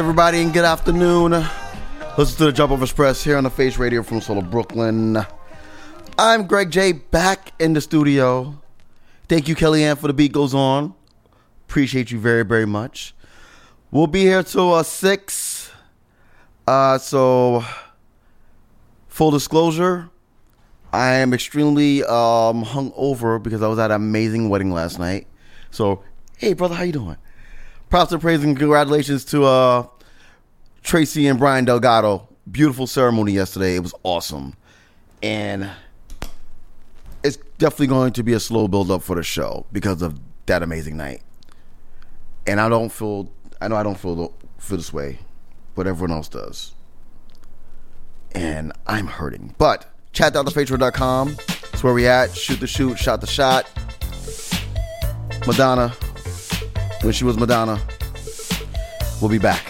everybody, and good afternoon. Listen to the Jumpoff Express here on the Face Radio from Solo Brooklyn. I'm Greg J, back in the studio. Thank you, Kellyanne, for the beat goes on. Appreciate you very, very much. We'll be here till uh, six. Uh, so, full disclosure, I am extremely um, hung over because I was at an amazing wedding last night. So, hey, brother, how you doing? Props and praise and congratulations to uh, Tracy and Brian Delgado. Beautiful ceremony yesterday. It was awesome. And it's definitely going to be a slow build up for the show because of that amazing night. And I don't feel, I know I don't feel, feel this way, but everyone else does. And I'm hurting. But chat.thefaceradio.com. That's where we at. Shoot the shoot, shot the shot. Madonna, when she was Madonna. We'll be back.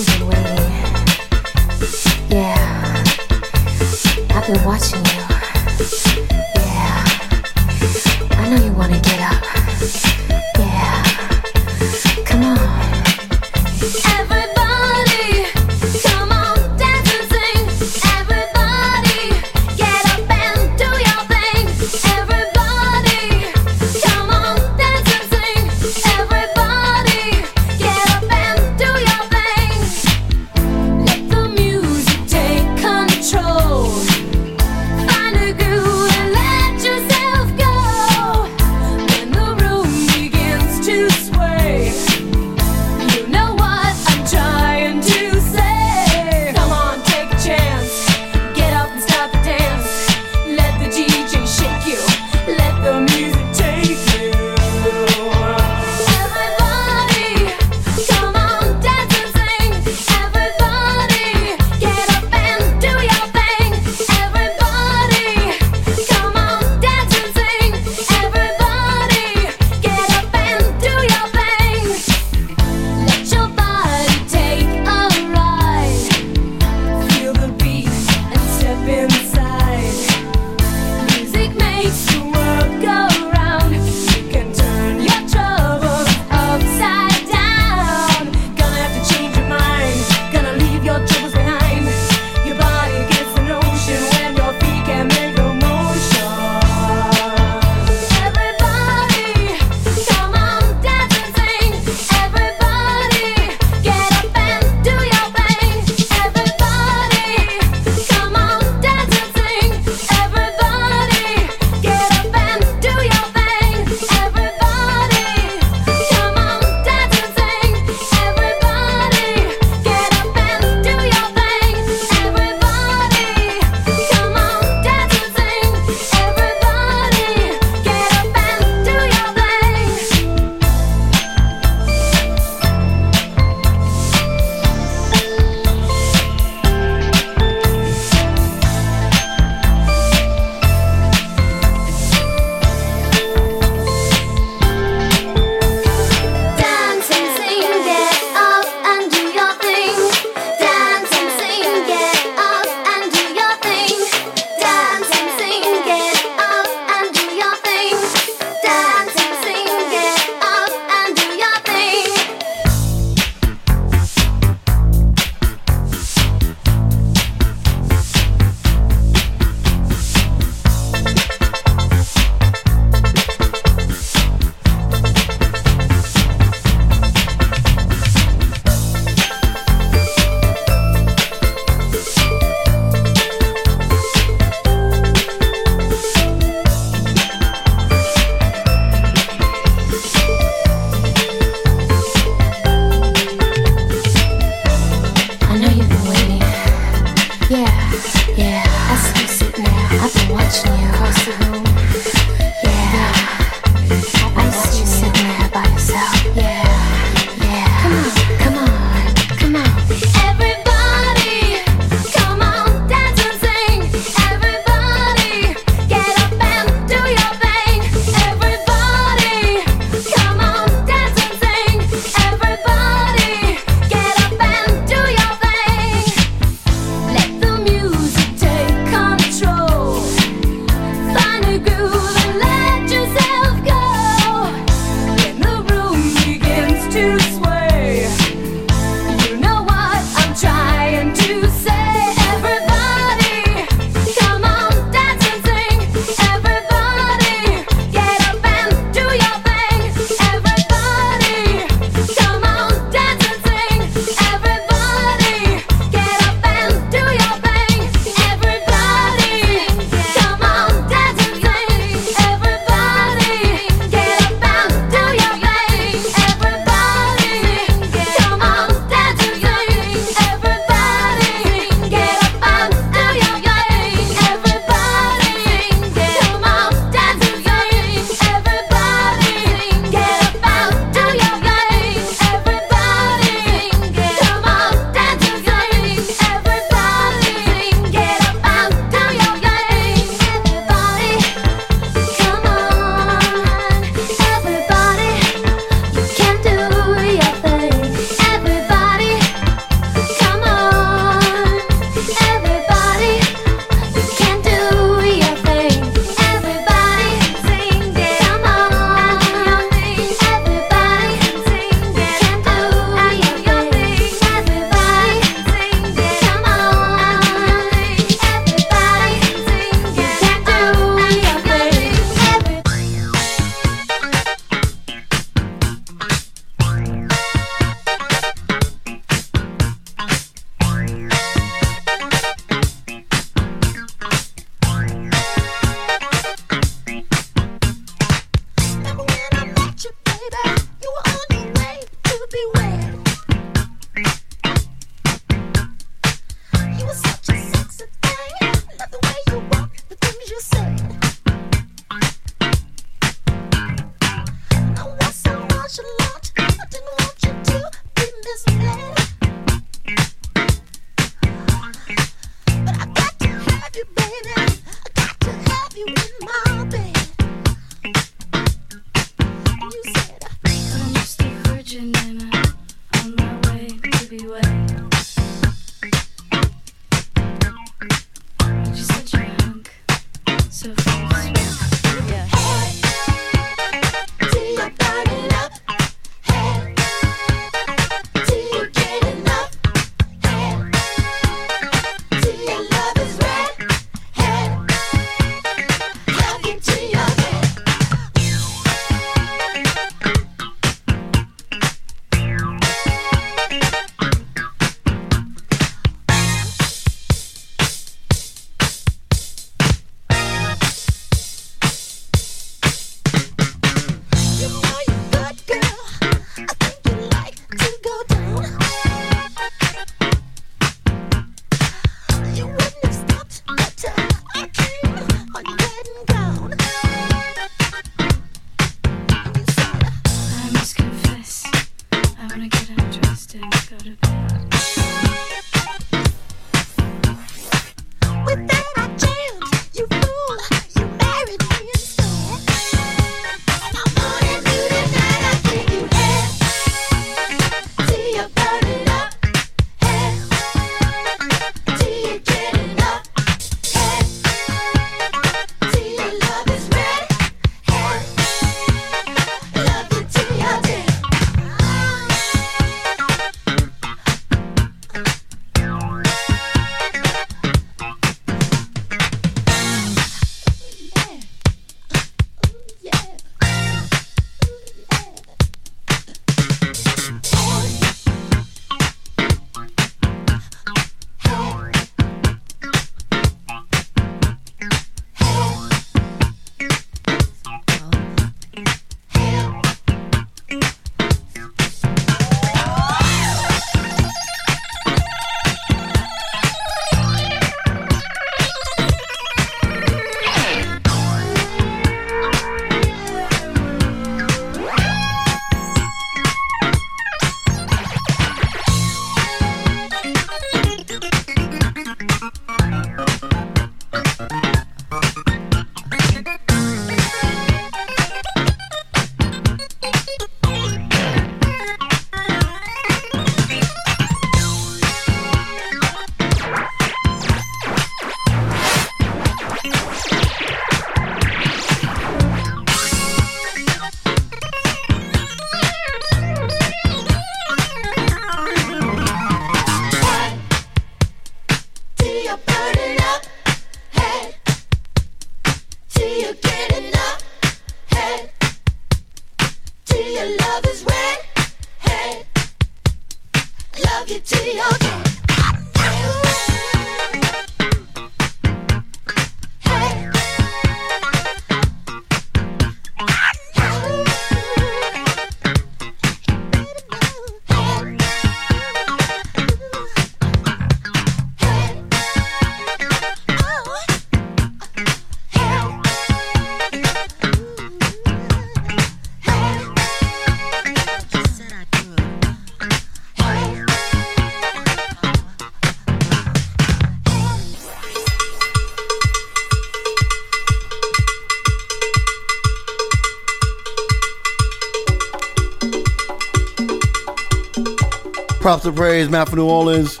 Props and praise, man, for New Orleans.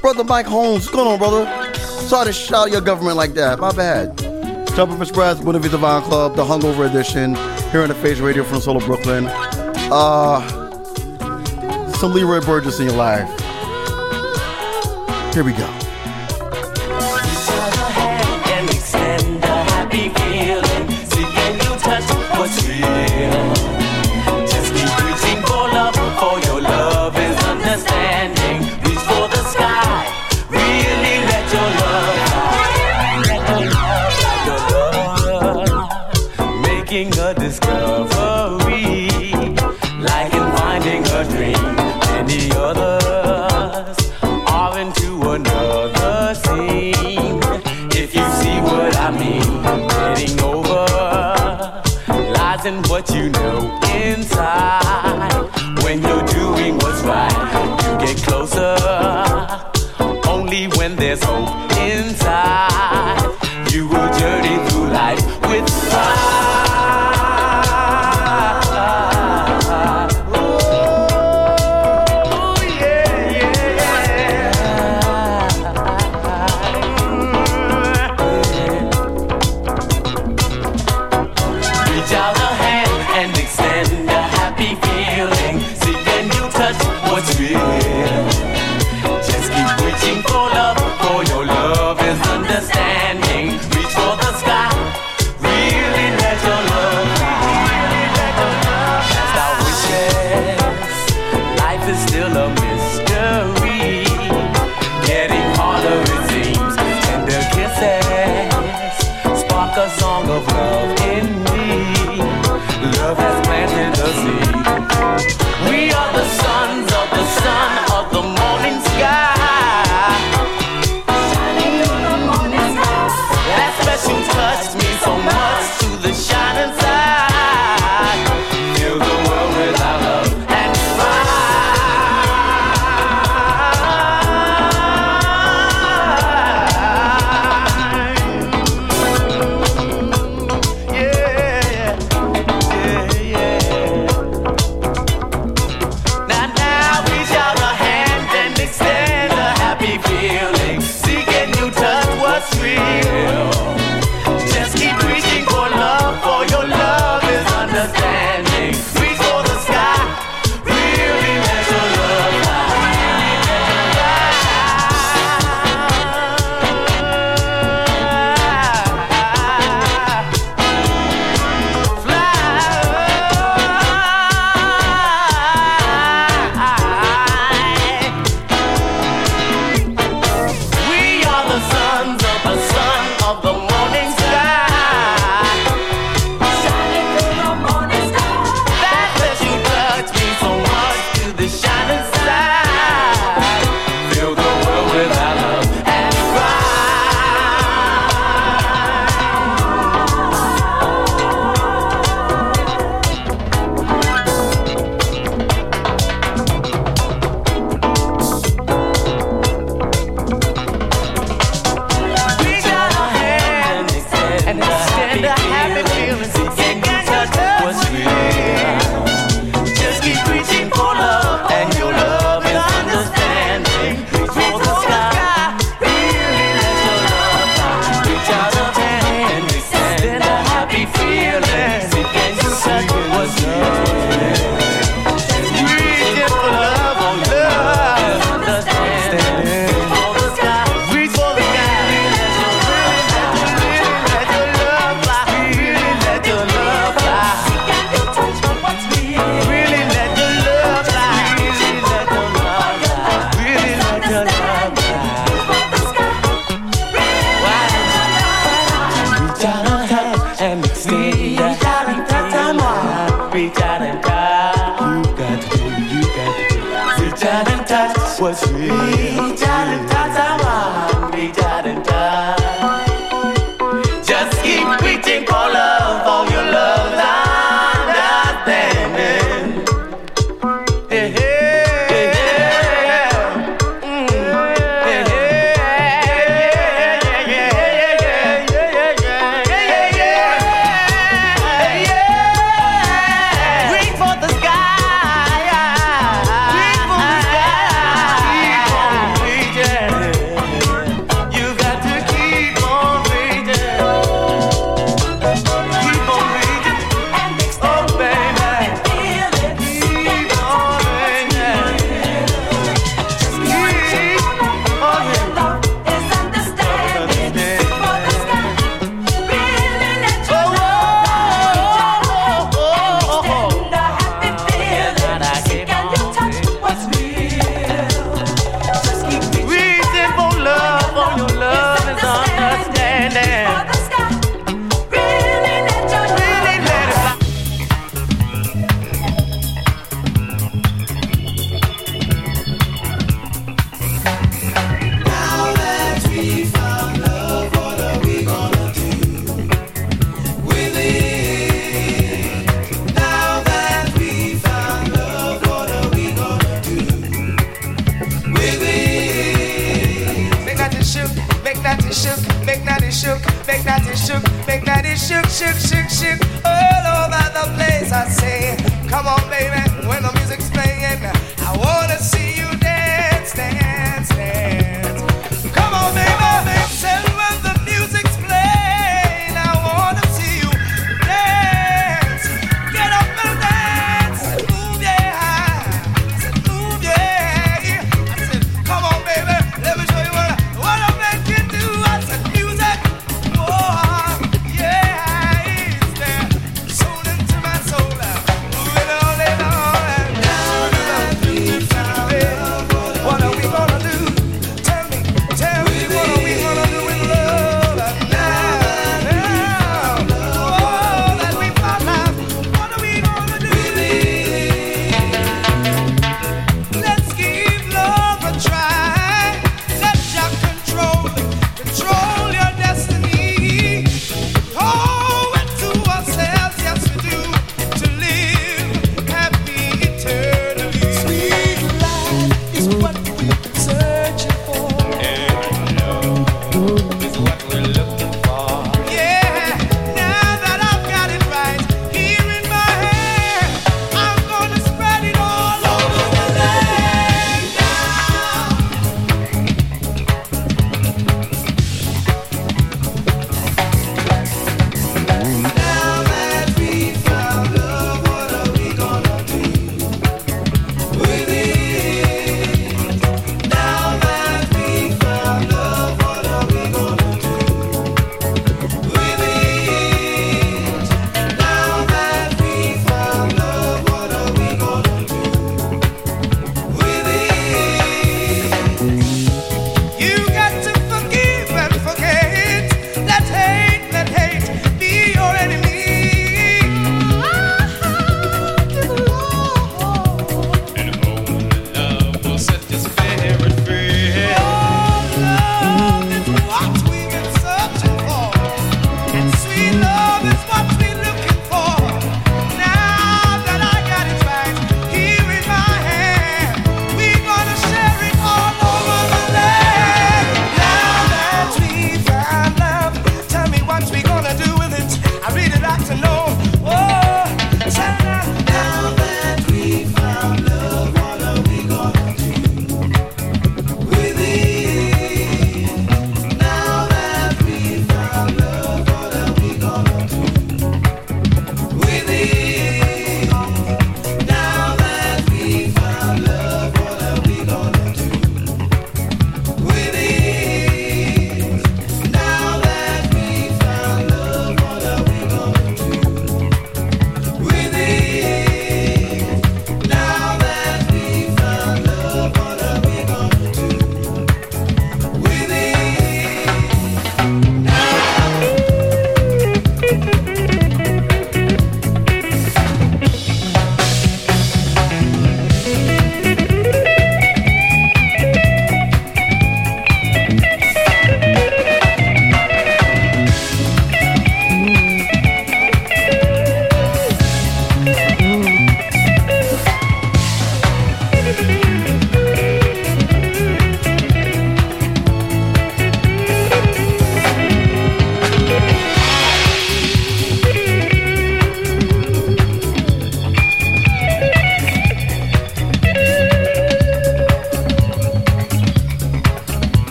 Brother Mike Holmes, what's going on, brother? Sorry to shout your government like that. My bad. Jump Up Express, Buena Vine Club, the Hungover Edition, here on the Face Radio from Solo Brooklyn. Uh, some Leroy Burgess in your life. Here we go.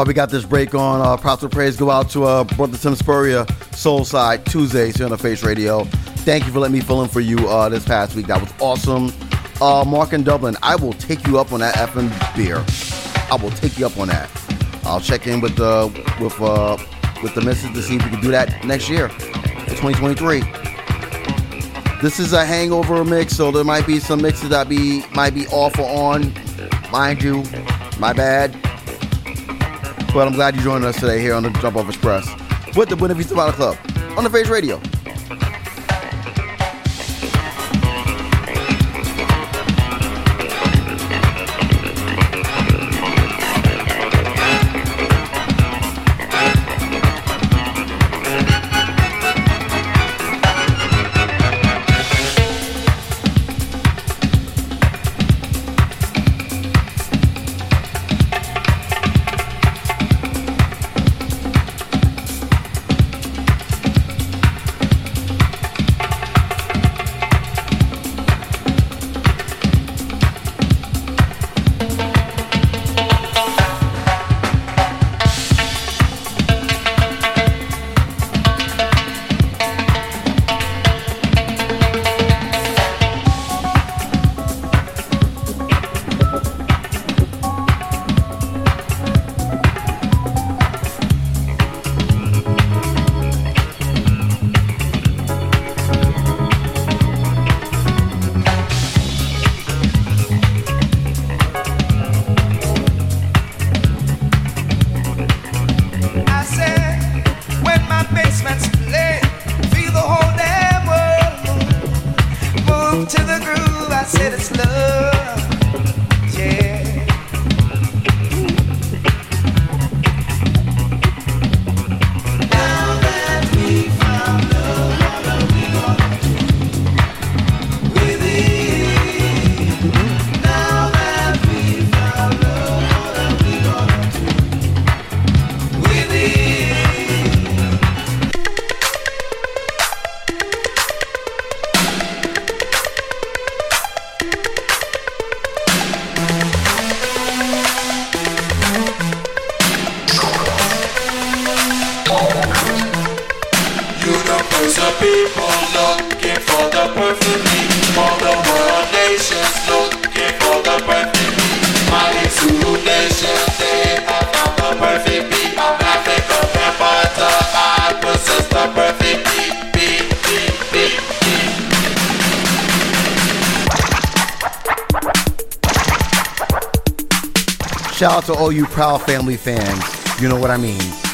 while we got this break on, uh, props and praise go out to uh, Brother Tim Spurrier, Soulside Tuesdays here on the Face Radio. Thank you for letting me fill in for you uh, this past week. That was awesome. Uh, Mark in Dublin, I will take you up on that effing beer. I will take you up on that. I'll check in with uh, with uh, with the message to see if we can do that next year, 2023. This is a hangover mix, so there might be some mixes that be might be off or on. Mind you, my bad. But I'm glad you joined us today here on the Jump Off Express with the Buena Vista Bottle Club on the Face Radio. Shout out to all you proud family fans. You know what I mean.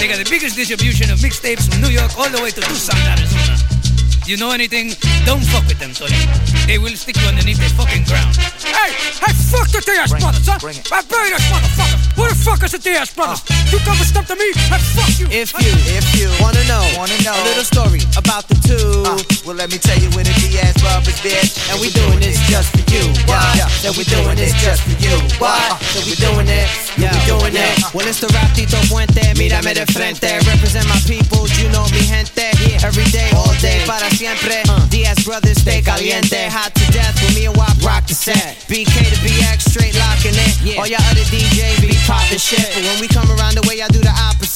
They got the biggest distribution of mixtapes from New York all the way to Tucson, Arizona. You know anything? Don't fuck with them, Tony. They will stick you underneath the fucking ground. Hey, hey, fuck the Diaz brothers, huh? I bury this motherfucker. Who the fuck is the Diaz uh. brothers? You come and step to me, hey, fuck you. If you, if you wanna know, wanna know a little story about the two, uh. well let me tell you when the Diaz brothers, bitch, and we doing this just for you. Why? That we doing this just for you. Why? Uh. That we doing it, yeah, we doing it. Well, it's the Raptito Puente, mírame de frente, represent my people, you know mi gente. Every day, all day, para siempre. Diaz brothers, stay caliente, hot to death with me and Wop rock the set. BK to BX, straight locking it. All y'all other DJs be popping shit, but when we come around the way y'all do the opposite.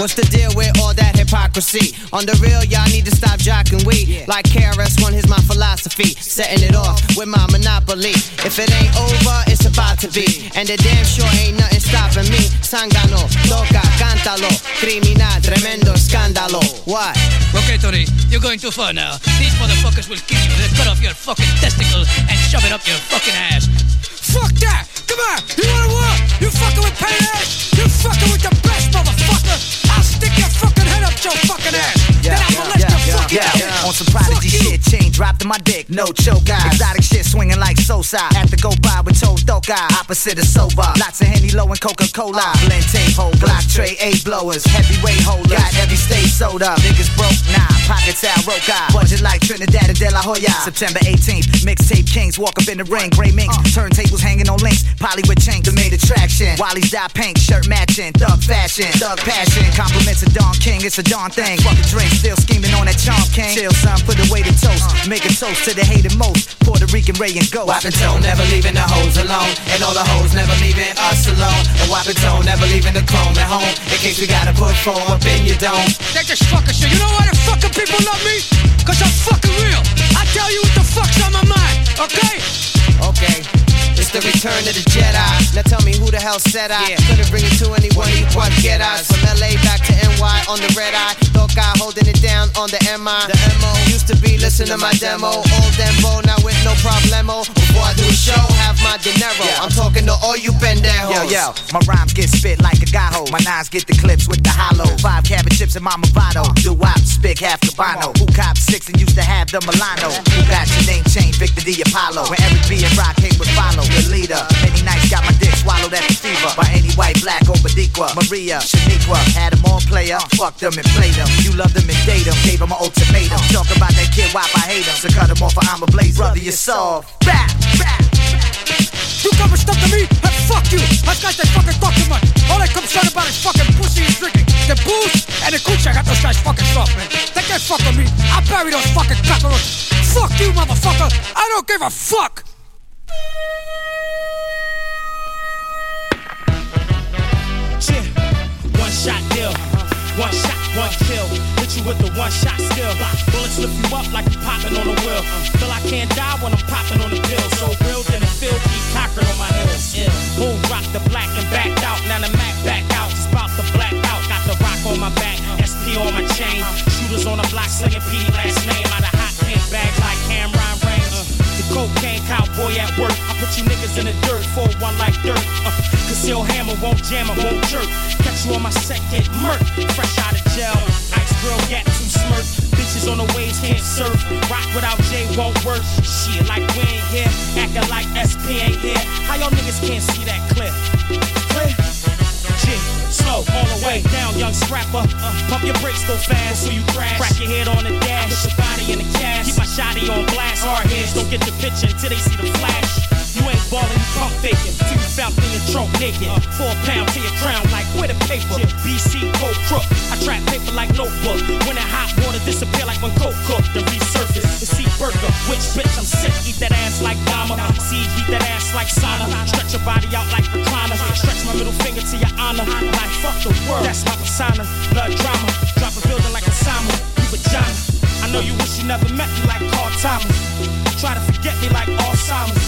What's the deal with all that hypocrisy? On the real, y'all need to stop jocking weed. Like KRS-One, here's my philosophy. Setting it off with my monopoly. If it ain't over, it's about to be. And the damn sure ain't nothing stopping me. Sangano, toca, cántalo. Criminal, tremendo escándalo. What? Okay, Tony, you're going too far now. These motherfuckers will kill you. They'll cut off your fucking testicles and shove it up your fucking ass. Fuck that! Come on! You wanna what? You fucking with Payday? You fucking with the best! I'll stick your fucking head up your fucking ass! then I'll molest your fucking ass! On some prodigy shit, chain dropped in my dick, no choke eye. Exotic shit swinging like Sosa. Had to go by with toe doka, opposite of sober. Lots of Henny Low and Coca Cola. Uh. Blend tape hold, block tray, A blowers, heavyweight holders. Got every state sold up. Niggas broke, nah, pockets out, roca. Budget like Trinidad and De La Hoya. September 18th, mixtape kings walk up in the ring, gray minks. Uh. Turntables hanging on links, poly with chains the main attraction. Wally's dot pink, shirt matching, thug fashion, thug passion. Compliments of Don King, it's a Don thing. Fucking drink, still scheming on that charm king. Chill, son, put away the toast. Uh. Make a toast to the hated most. Puerto Rican Ray and Ghost. Wapatone never leaving the hoes alone, and all the hoes never leaving us alone. And Wapatone never leaving the chrome at home, in case we gotta put four up in your dome. They just fucking shit. You know why the fucking people love me? Cause I'm fucking real. I tell you what the fuck's on my mind, okay? Okay. The return of the Jedi. Now tell me who the hell said I yeah. couldn't bring it to anyone you get us from LA back to NY on the red eye. Thought guy holding it down on the MI. The MO used to be listen to my demo. Old demo now with no problemo. Before I do a show, have my dinero. I'm talking to all you pendejos. Yo, yo, my rhymes get spit like a gajo. My nines get the clips with the hollow. Five cabin chips in my Movado. Do wop, spit half Cabano. Who cop six and used to have the Milano? Who got your name changed, Victor the Apollo? When Eric B and Rock hang with follow the leader. Many nights got my dick swallowed at the fever by any white, black, or Boricua. Maria, Shaniqua, had them on player. Fucked them and played them. You loved them and date them. Gave them an ultimatum. Talk about that kid, why I hate him. So cut him off or I'm a blaze. Brother, you're soft. Back, back. You come and stuff to me, hey, fuck you! I guys, that fucking too much. All they come concerned about is fucking pussy and drinking. The booze and the coochie, I got those guys fucking soft, man. They can't fuck with me. I bury those fucking cockroaches. Fuck you, motherfucker! I don't give a fuck! One shot deal. One shot, one kill. Hit you with the one shot skill. Bullets lift you up like you're popping on a wheel. Feel I can't die when I'm popping on the pill. So real, then it feel keep cocking on my heels. Yeah. Boom, rock the black and backed out. Now the Mac back out. Just about to black out. Got the rock on my back. SP on my chain. Shooters on the block slinging P last name. Cocaine cowboy at work. I put you niggas in the dirt for one like dirt. Uh, Conceal hammer won't jam, it won't jerk. Catch you on my set, get murk. Fresh out of jail. Ice grill, got two smirk. Bitches on the waves can't surf. Rock without J won't work. Shit, like we ain't here. Acting like SP ain't here. How y'all niggas can't see that clip? Young scrapper. Uh, pump your brakes go fast so you crash. Crack your head on the dash, put your body in the cash. Keep my shotty on blast. Hard heads don't get the picture until they see the flash. You ain't ballin', you pump faking. Till you found in your trunk naked. Four pound to your crown like with a paper. BC cold crook. I trap paper like notebook. When that hot water disappear like when coke cook. The resurface. The sea burger. Which bitch I'm sick. Eat that ass like Dama. See, eat that ass like sauna. Stretch your body out like recliner. Stretch my middle finger to your honor. Like fuck the world. That's my persona. Blood drama. Drop a building like a Sama. You vagina. Know you wish you never met me like Carl Thomas. Try to forget me like Alzheimer's.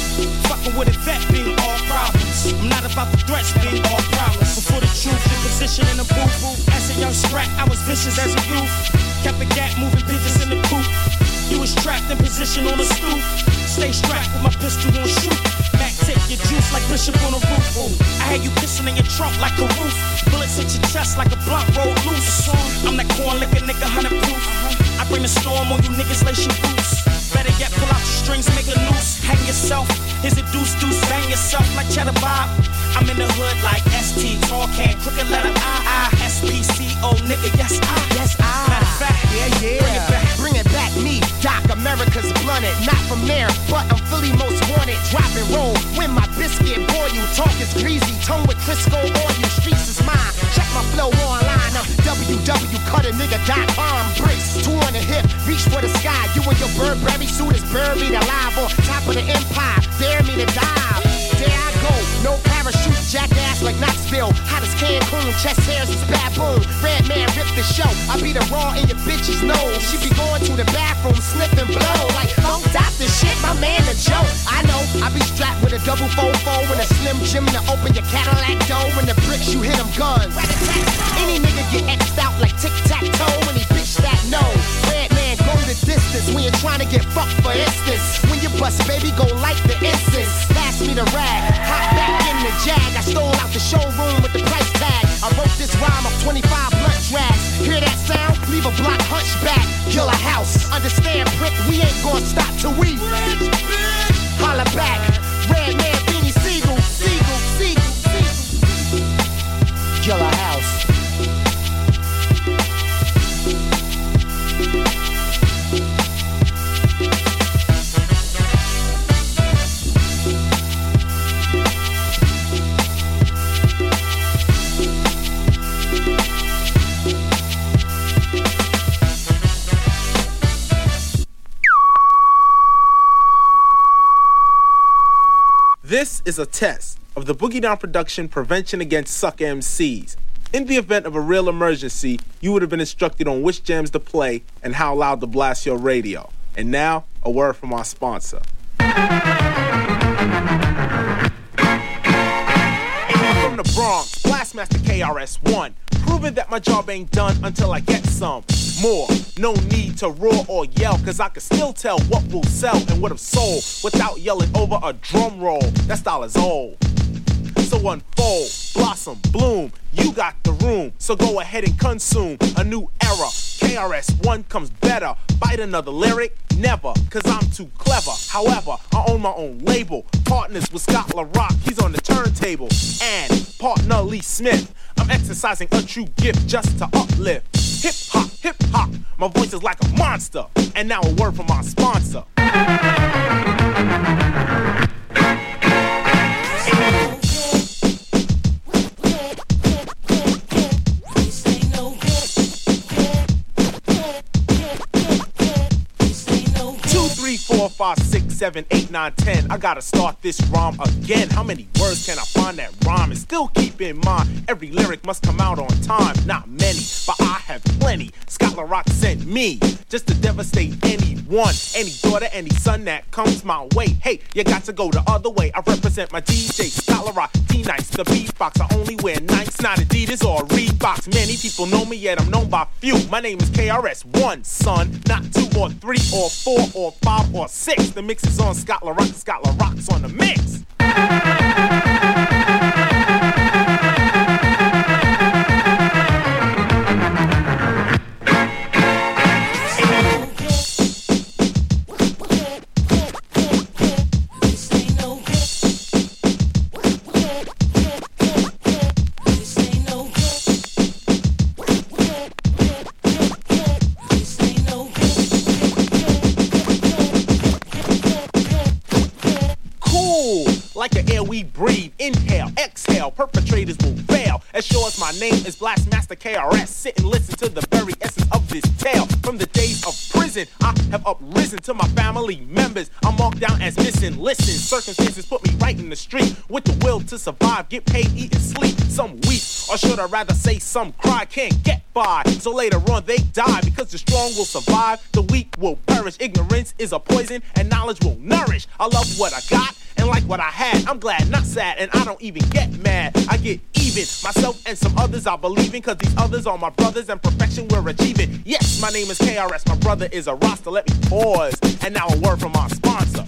Fucking with a vet being all problems. I'm not about the threats being all problems. Before the truth, the position in the booth. As a young scrap, I was vicious as a youth. Kept a gap moving pigeons in the coop. You was trapped in position on the stoop. Stay strapped with my pistol on shoot. Mac, take your juice like Bishop on a roof. I had you pissing in your trunk like a roof. Bullets hit your chest like a blunt roll loose. I'm that corn liquor nigga, hundred proof. I bring the storm on you niggas, lace your boots. Better yet, pull out your strings, make a noose. Hang yourself. Is it deuce deuce? Bang yourself like cheddar bob. I'm in the hood like ST, tall can, crooked letter I, I, SPCO, nigga, yes I, yes I. Matter of fact, Yeah, yeah. bring it back. Bring it back, me, Doc, America's blunted. Not from there, but I'm Philly most wanted. Drop and roll, when my biscuit boil you. Talk is greasy, tongue with Crisco oil. You streets is mine. Check my flow online. I'm www.cuttanigga.com. Bricks, two on the hip, reach for the sky. You and your bird, Burberry suit is buried alive on top of the empire. Dare me to dive. No parachute, jackass like Knoxville. Hot as Cancun, chest hairs is baboon. Redman rip the show. I be the raw in your bitch's nose. She be going to the bathroom, sniffing blow. Like, don't stop the shit, my man a joke. I know, I be strapped with a double fofo and a slim Jim to open your Cadillac door. When the bricks you hit them guns. Any nigga get X'd out like tic tac toe when he bitch that no. The distance when you're trying to get fucked for instance. When you bust, baby, go like the incense. Pass me the rag, hop back in the jag. I stole out the showroom with the price tag. I wrote this rhyme of 25 blunt drags. Hear that sound? Leave a block hunchback. Kill a house. Understand, prick, we ain't gonna stop till we holla back. Red man, Beanie Sigel, seagull, seagull, seagull. Kill a house. Is a test of the Boogie Down Production Prevention Against Suck MCs. In the event of a real emergency, you would have been instructed on which jams to play and how loud to blast your radio. And now, a word from our sponsor. From the Bronx, Blastmaster KRS-One. Proving that my job ain't done until I get some more. No need to roar or yell, cause I can still tell what will sell and what have sold without yelling over a drum roll. That style is old. So unfold, blossom, bloom. You got the room, so go ahead and consume a new era. KRS-One comes better. Bite another lyric? Never, cause I'm too clever. However, I own my own label. Partners with Scott La Rock, he's on the turntable. And partner Lee Smith. I'm exercising a true gift just to uplift. Hip hop, hip hop. My voice is like a monster. And now a word from our sponsor. Five, six, seven, eight, nine, ten. I gotta start this rhyme again. How many words can I find that rhyme? And still keep in mind, every lyric must come out on time. Not many, but I have plenty. Scott La Rock sent me just to devastate anyone, any daughter, any son that comes my way. Hey, you got to go the other way. I represent my DJ, Scott La Rock, D-Nice, the beatbox. I only wear Nikes, not Adidas or Reeboks. Many people know me, yet I'm known by few. My name is KRS-One, son, not two or three or four or five or six. The mix is on Scott La Rock, Scott La Rock's on the mix. Inhale, exhale, perpetrators will fail. As sure as my name is Blastmaster KRS, sit and listen to the very essence of this tale. From the days of prison, I have uprisen to my family members. I'm marked down as missing. Listen, circumstances put me right in the street with the will to survive, get paid, eat, and sleep. Some weep, or should I rather say some cry, can't get by. So later on they die because the strong will survive, the weak will perish. Ignorance is a poison, and knowledge will nourish. I love what I got and like what I had. I'm glad, not sad, and I don't even get mad. I get even. Myself and some others I believe in, cause these others are my brothers, and perfection we're achieving. Yes, my name is KRS, my brother is is a roster. Let me pause. And now a word from our sponsor.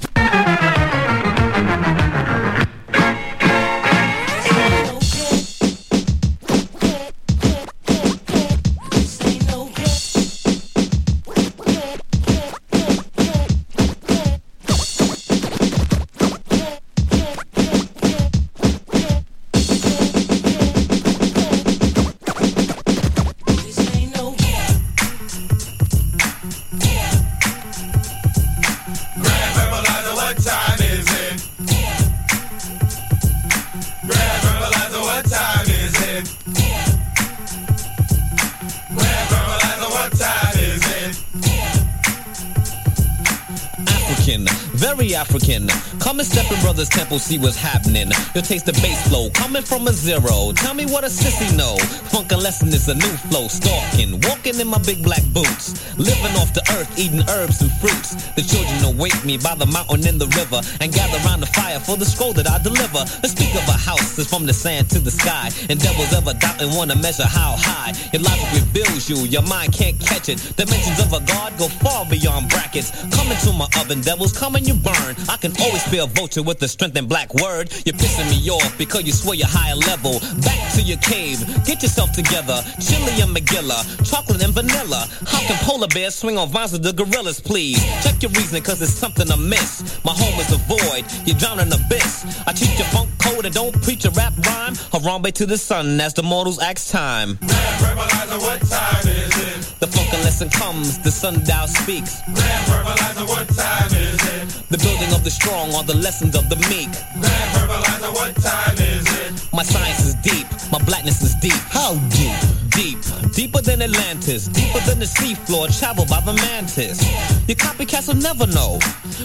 Very African. Come and step in brother's temple, see what's happening. You'll taste the bass flow coming from a zero. Tell me what a sissy know. Funk a lesson is a new flow. Stalking, walking in my big black boots. Living off the earth, eating herbs and fruits. The children await me by the mountain and the river and gather round the fire for the scroll that I deliver. Let's speak of a house that's from the sand to the sky. And devils ever doubt and wanna measure how high. Your logic reveals you, your mind can't catch it. Dimensions of a god go far beyond brackets. Come into my oven, devils, come and you burn. I can always be a vulture with the strength and black word. You're pissing me off because you swear you're higher level. Back to your cave, get yourself together. Chili and McGilla, chocolate and vanilla. How can polar bears swing on vines with the gorillas, please? Check your reasoning cause there's something amiss. My home is a void, you drown in abyss. I teach you funk code and don't preach a rap rhyme. Harambe to the sun as the mortals ask time. Man, what time is it? The funk lesson comes, the sundial speaks. Grand verbalizer, what time is it? The building of the strong are the lessons of the meek. Grand verbalizer, what time is? My science is deep, my blackness is deep. How deep? Deep, deeper than Atlantis, deeper than the seafloor, traveled by the mantis. Your copycats will never know.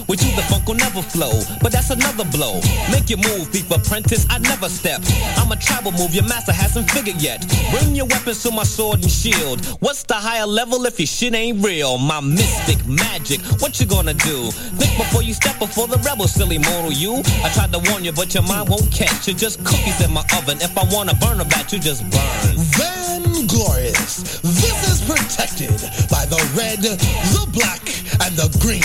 With you, the funk will never flow, but that's another blow. Make your move, thief apprentice, I never step. I'm a tribal move your master hasn't figured yet. Bring your weapons to my sword and shield. What's the higher level if your shit ain't real? My mystic magic, what you gonna do? Think before you step before the rebel, silly mortal you. I tried to warn you, but your mind won't catch. You're just cookies in my oven. If I wanna burn a bat, you just burn. Van Glorious. This is protected by the red, the black, and the green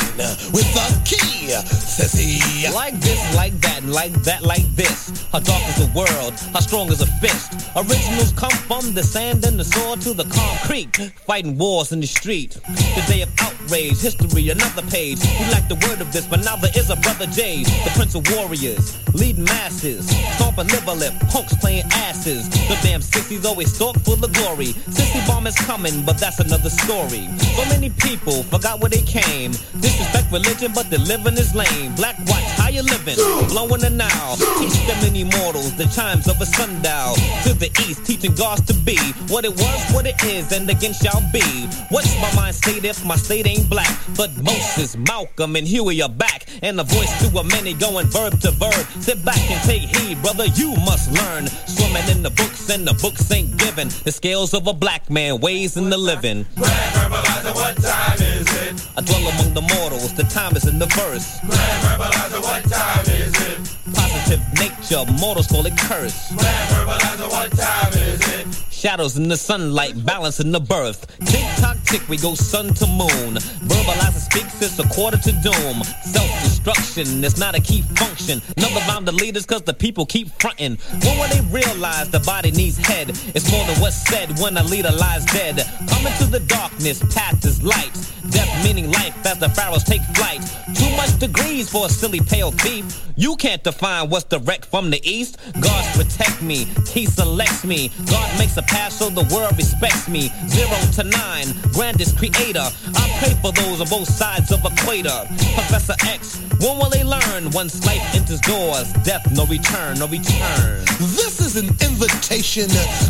with the key, sissy. Like this, like that, and like that, like this. How dark is the world? How strong is a fist? Originals come from the sand and the soil to the concrete. Fighting wars in the street. The day of outrage, history, another page. We like the word of this, but now there is a brother J, the prince of warriors, leading masses. Stomping liver lip, punks playing asses. The damn sissies always stalk full of glory. Sissy bomb is coming, but that's another story. So many people forgot where they came. Disrespect religion, but the living is lame. Black watch, how you living? Blowing the now. Teach them many mortals the chimes of a sundial. To the east, teaching gods to be what it was, what it is, and again shall be. What's my mind state if my state ain't black? But Moses, Malcolm, and Huey are back. And the voice to a many going verb to verb. Sit back and take heed, brother, you must learn. Swimming in the books, and the books ain't given. The scales of a black man weighs in the living. what time is it? I dwell among the mortals, the time is in the verse. Grand verbalizer, what time is it? Positive nature, mortals call it curse. Grand verbalizer, what time is it? Shadows in the sunlight, balance in the birth. Tick tock tick, we go sun to moon. Verbalizer speaks, it's a quarter to doom. Self destruction is not a key function. Number round the leaders, cause the people keep fronting. When will they realize the body needs head? It's more than what's said when a leader lies dead. Come into the darkness, path is light. Death meaning life as the pharaohs take flight. Too much degrees for a silly pale thief. You can't define what's direct from the east. God protect me, He selects me. God makes a path so the world respects me. Zero to nine, grandest creator. I pray for those on both sides of equator. Professor X, when will they learn? Once life enters doors, death no return, no return. This is an invitation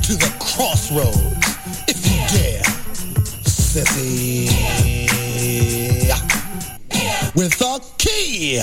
to the crossroads. If you dare, sissy. With a key.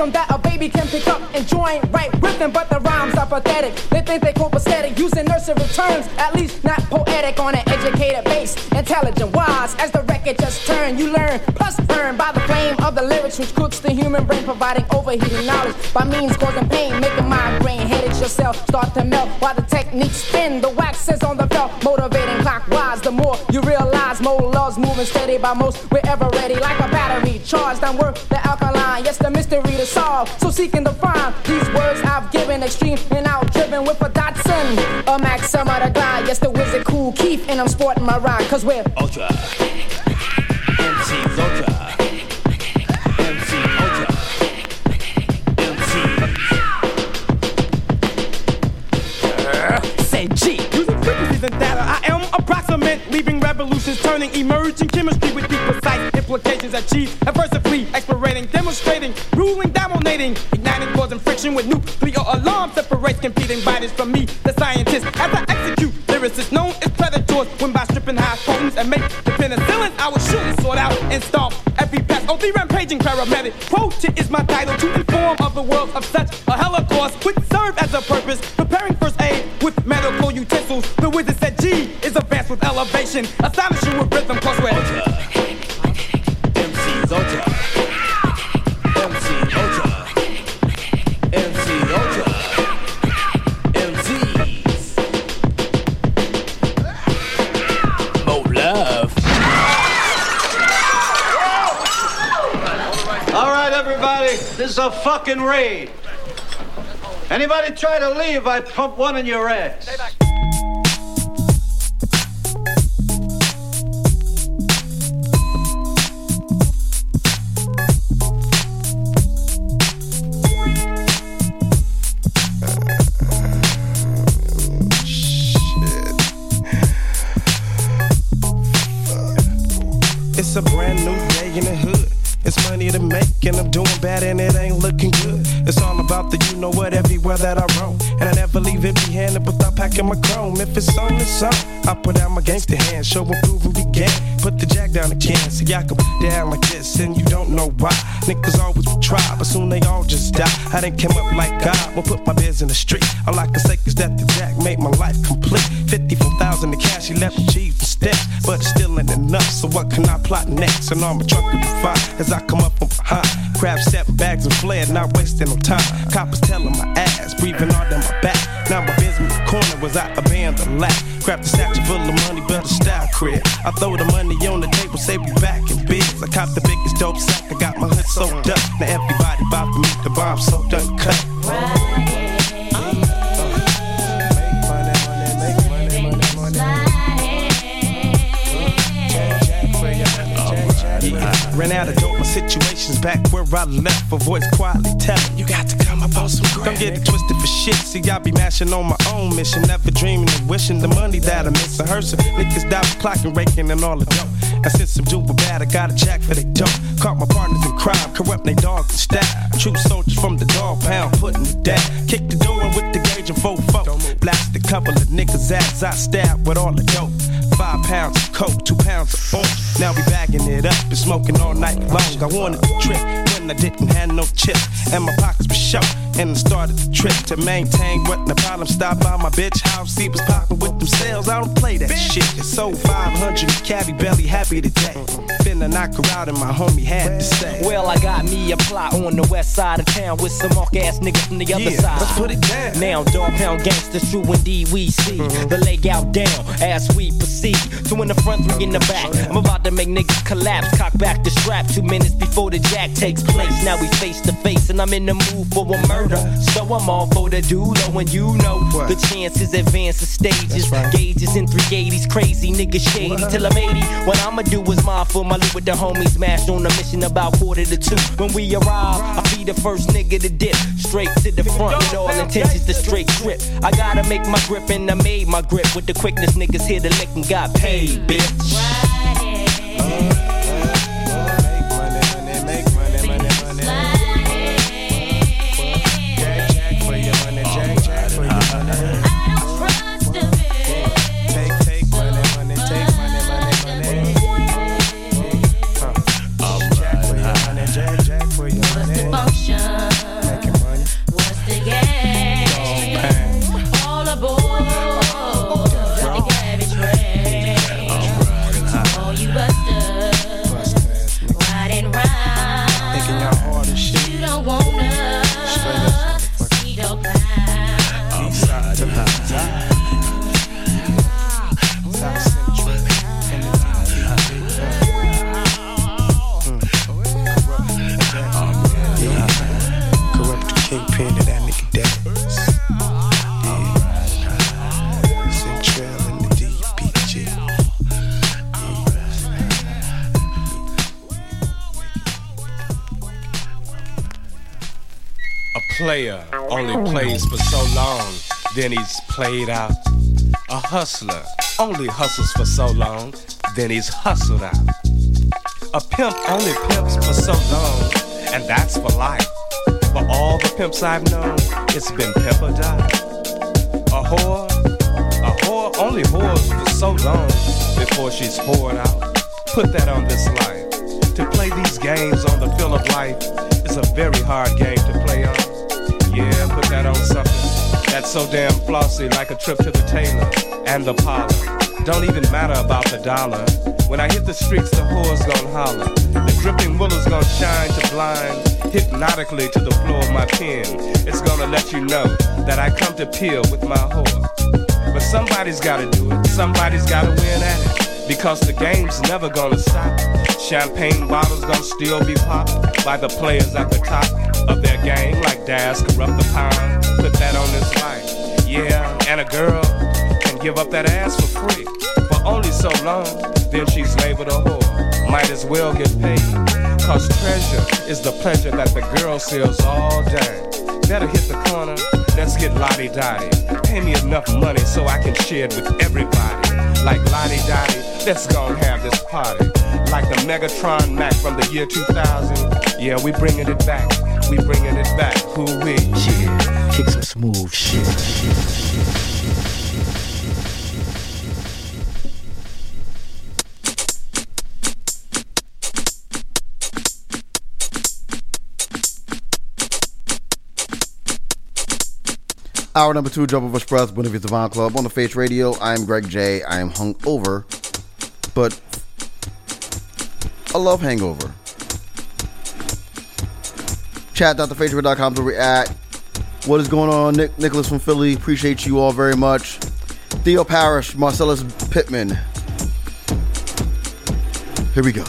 Rhythm that a baby can pick up and join right them. But the rhymes are pathetic. They think they cope aesthetic, using nursery terms, at least not poetic on an educated base. Intelligent, wise, as the record just turned, you learn, plus burn by the flame of the lyrics, which cooks the human brain, providing overheating knowledge by means causing pain, making migraine headaches yourself start to melt while the techniques spin. The wax is on the belt, motivating clockwise. The more you realize, more love's moving steady by most. We're ever ready, like a battery charged and worth the alkaline. Yes, the mystery to solve. So seeking to find these words I've given, extreme and out driven with a Datsun, a Maxima to guy, Yes, the wizard Kool Keith, and I'm sporting my ride, cause we're Ultra. MC's Ultra. MC Ultra. Ced Gee. Using frequencies and data, I am approximate, leaving revolutions, turning emerging chemistry with deep precise implications achieved. Adversively, explorating, demonstrating, ruling, dominating, igniting, causing friction with nuclear alarm, separates competing bodies from me, the scientist. As I execute, lyricists known as predators, when by stripping high potents and make the penicillin, I will surely sort out and stomp every pest. Oh, the rampaging paramedic. Quotient is my title to inform of the world of such a holocaust, which serve as a purpose, preparing first aid with medical utensils. The wizard Ced Gee is advanced with elevation, astonishing with rhythm, cause we're this is a fucking raid. Anybody try to leave, I pump one in your ass. It's a brand new day in the hood. It's money to make, and I'm doing bad, and it ain't looking good. It's all about the you know what everywhere that I roam. And I never leave empty handed without packing my chrome. If it's on, it's on. I put out my gangster hand, show and prove and begin. Put the jack down again, so y'all come down like this, and you don't know why. Niggas always try, but soon they all just die. I didn't come up like God, will put my biz in the street. All I can say is that the jack made my life complete. 54,000 in cash, he left cheese and steps, but it still ain't enough. So what can I plot next? And all my truck will be fine as I come up from behind. Grab seven bags and fled, not wasting no time. Coppers telling my ass, breathing all my back. Now my the corner was I the lap. Grab the satchel full of money, build a style crib. I throw the money on the table, say we back in biz. I cop the biggest dope sack, I got my hood soaked up. Now everybody bout to meet the bomb soaked uncut. Ran out of dope, my situation's back where I left. A voice quietly telling you got to come up on some Don't get it twisted for shit. See, I be mashing on my own mission, never dreaming of wishing the money that I miss. I heard some niggas die clocking, raking, and all the dope. I some duper bad, I got a jack for they dope. Caught my partners in crime, corrupt they dogs and staff. True soldiers from the dog pound, putting it down. Kick the door with the gauge four four. Blast a couple of niggas' ass, I stab with all the dope. Five pounds of coke, two pounds of orange. Now we bagging it up and smoking all night long. I wanted to trip when I didn't have no chips. And my pockets were short. And I started the trip to maintain what the problem. Stop by my bitch house, see was popping with them sales. I don't play that shit. It's sold 500 cabbie belly happy today. Finna knock her out and my homie had to say. Well, I got me a plot on the west side of town with some mark ass niggas from the other Yeah, side. let's put it down. Now, dog pound gangsters, true indeed we see mm-hmm. the layout down as we proceed. Two in the front, three in the back. I'm about to make niggas collapse, cock back the strap. Two minutes before the jack takes place. Now we face to face, and I'm in the mood for a murder. So I'm all for the dulo, and you know the chances advance the stages. Gauges in 380s, crazy nigga shady till I'm 80. What I'ma do is mindful my loot with the homies, mashed on a mission about quarter to two. When we arrive, I'll be the first nigga to dip straight to the front with all intentions to straight trip. I gotta make my grip, and I made my grip with the quickness niggas here to lick and got paid, bitch. Player only plays for so long, then he's played out. A hustler only hustles for so long, then he's hustled out. A pimp only pimps for so long, and that's for life. For all the pimps I've known, it's been pimp or die. A whore, a whore only whores for so long before she's whored out. Put that on this life. To play these games on the field of life is a very hard game to play on. Yeah, put that on something that's so damn flossy, like a trip to the tailor and the parlor. Don't even matter about the dollar. When I hit the streets, the whore's gon' holler. The dripping willows gon' shine to blind hypnotically to the floor of my pen. It's gonna let you know that I come to peel with my whore. But somebody's gotta do it. Somebody's gotta win at it. Because the game's never gonna stop. Champagne bottles gonna still be popped by the players at the top of their game, like Daz Kurupt the pound. Put that on this life. Yeah, and a girl can give up that ass for free but only so long. Then she's labeled a whore. Might as well get paid. Cause treasure is the pleasure that the girl sells all day. Better hit the corner, let's get lottie dottie. Pay me enough money so I can share it with everybody. Like lottie dottie, let's go and have this party. Like the Megatron Mac from the year 2000. Yeah, we bringing it back. We bringing it back. Who we? Yeah, kick some smooth shit. shit, shit, shit. Hour number two, Jumpoff Express, Buena Vista Vinyl Club on the Face Radio. I'm Greg J. I am hung over, but a love hangover. Chat.thefaceradio.com to react. What is going on? Nick Nicholas from Philly. Appreciate you all very much. Theo Parrish, Marcellus Pittman. Here we go.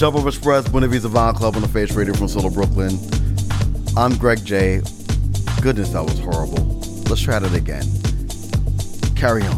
Over Express, Buena Vinyl Club on the Face Radio from Solo Brooklyn. I'm Greg J. Goodness, that was horrible. Let's try it again. Carry on.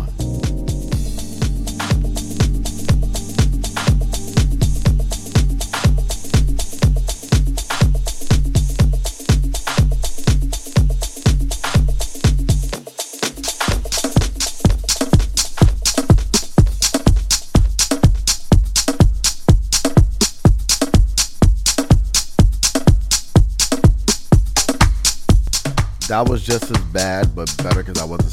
That was just as bad, but better because I wasn't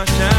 my shining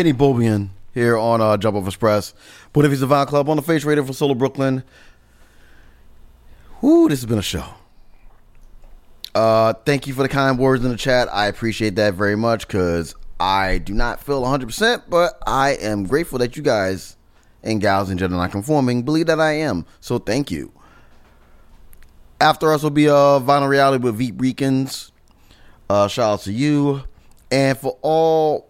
Kenny Bobian here on uh, Jumpoff Express. But if he's Divine Club on the Face Radio for Solo Brooklyn. Whoo, this has been a show. Uh, thank you for the kind words in the chat. I appreciate that very much because I do not feel 100%, but I am grateful that you guys and gals and gender non-conforming believe that I am. So thank you. After us will be uh, Vinyl Reality with Veep Reekins. Uh, shout out to you. And for all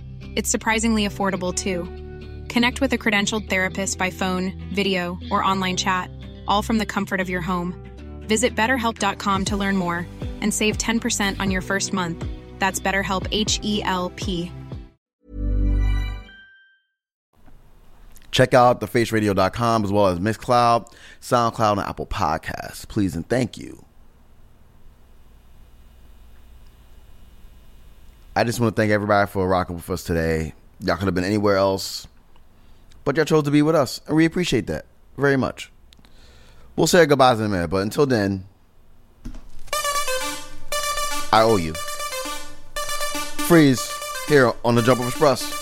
It's surprisingly affordable too. Connect with a credentialed therapist by phone, video, or online chat, all from the comfort of your home. Visit betterhelp.com to learn more and save 10% on your first month. That's BetterHelp H E L P. check out thefaceradio.com as well as Mixcloud, SoundCloud, and Apple Podcasts. Please and thank you. I just want to thank everybody for rocking with us today. Y'all could have been anywhere else, but y'all chose to be with us, and we appreciate that very much. We'll say goodbyes in a minute, but until then, I owe you. Freeze here on the Jumpoff Express.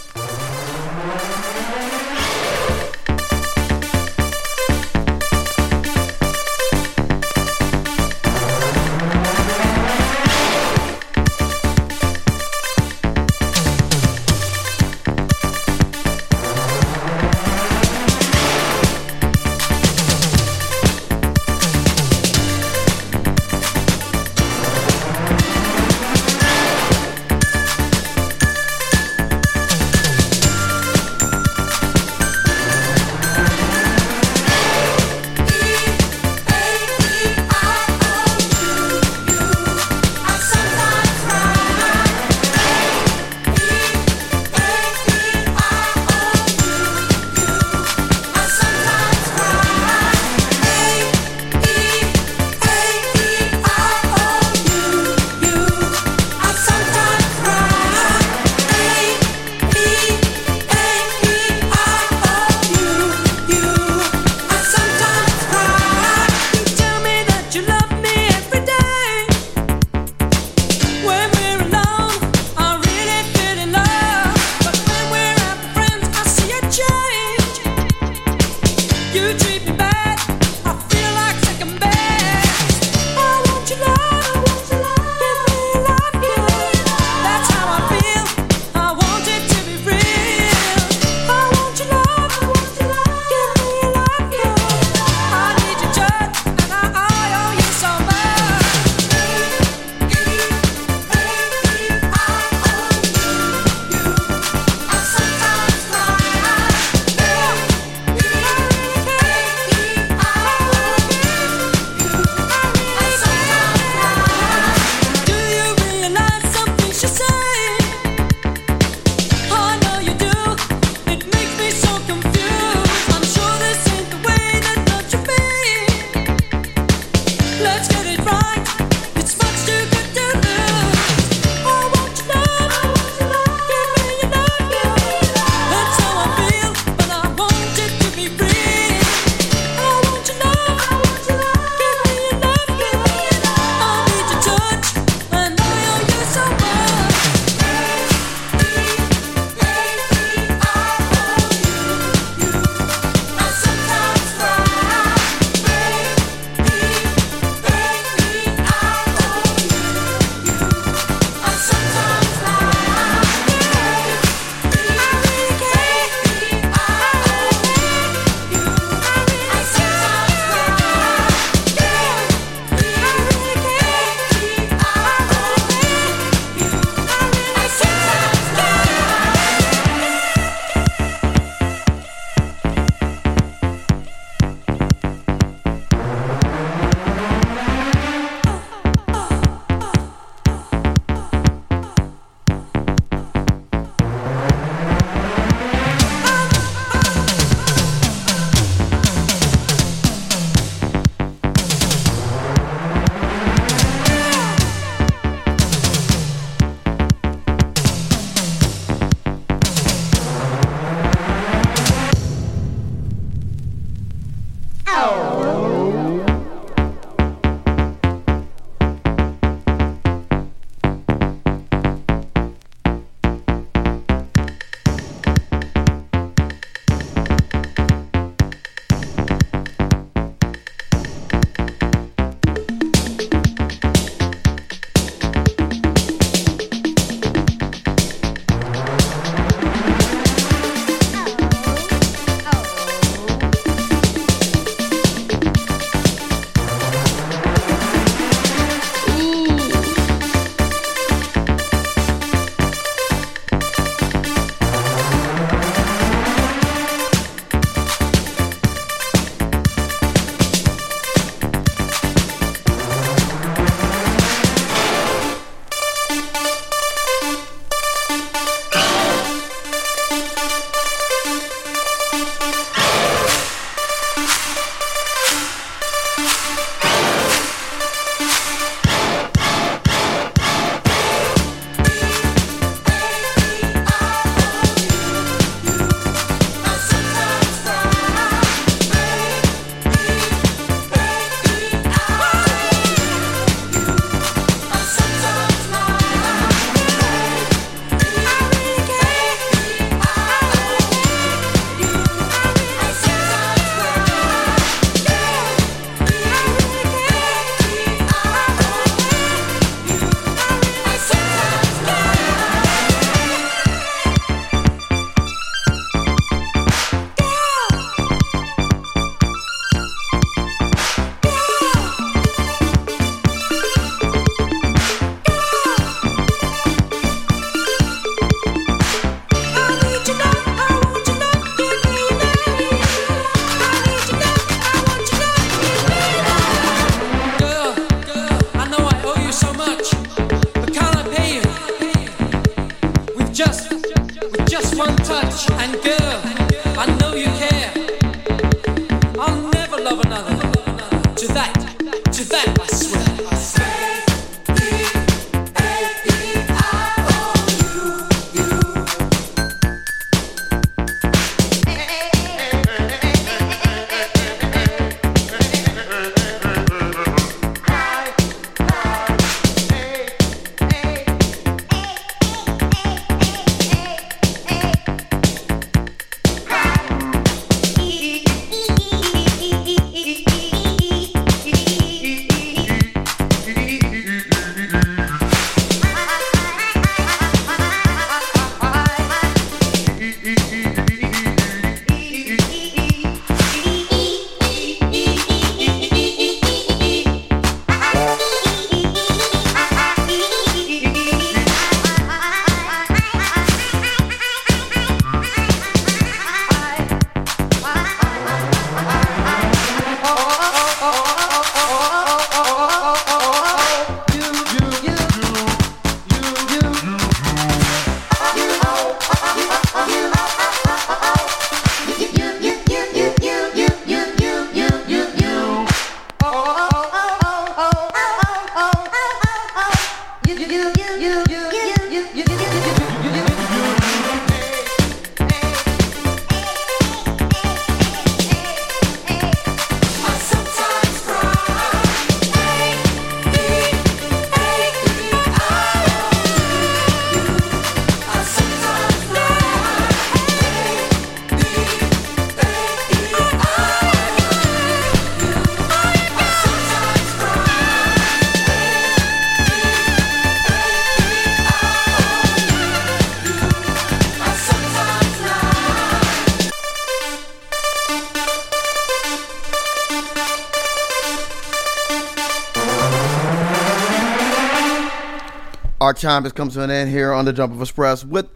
Our time has come to an end here on the Jumpoff Express with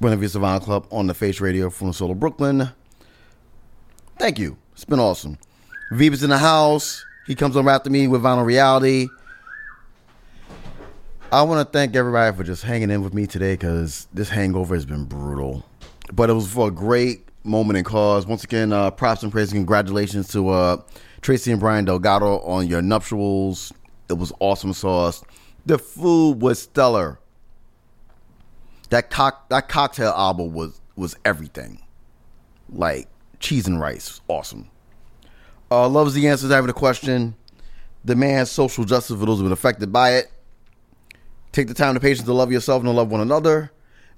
Buena Vinyl Club on the Face Radio from the Solo Brooklyn. Thank you. It's been awesome. Viva's in the house. He comes over after me with Vinyl Reality. I want to thank everybody for just hanging in with me today because this hangover has been brutal. But it was for a great moment in cause. Once again, uh, props and praise and congratulations to uh, Tracy and Brian Delgado on your nuptials. It was awesome sauce. The food was stellar. That cock that cocktail album was was everything. Like cheese and rice, awesome. Uh, loves the answers. Having a question. Demands social justice for those who've been affected by it. Take the time and patience to love yourself and to love one another.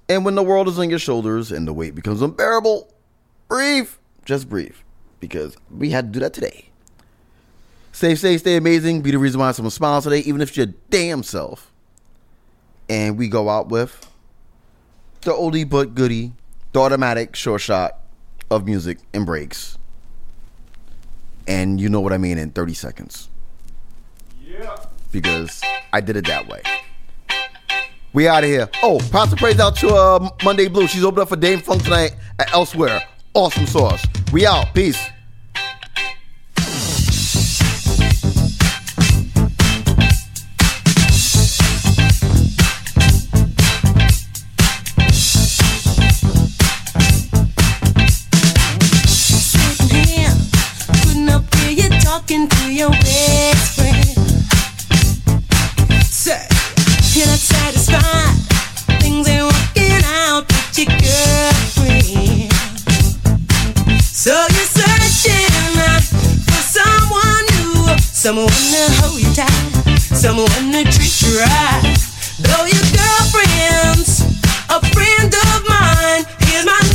And when the world is on your shoulders and the weight becomes unbearable, breathe. Just breathe. Because we had to do that today. Stay safe, stay amazing. Be the reason why someone smiles today, even if it's your damn self. And we go out with the oldie but goodie, the automatic short shot of music and breaks. And you know what I mean in 30 seconds. Yeah. Because I did it that way. We out of here. Oh, and praise out to uh, Monday Blue. She's opened up for Dâm-Funk tonight at Elsewhere. Awesome sauce. We out. Peace. Someone to hold you tight, someone to treat you right. Though your girlfriend's a friend of mine, here's my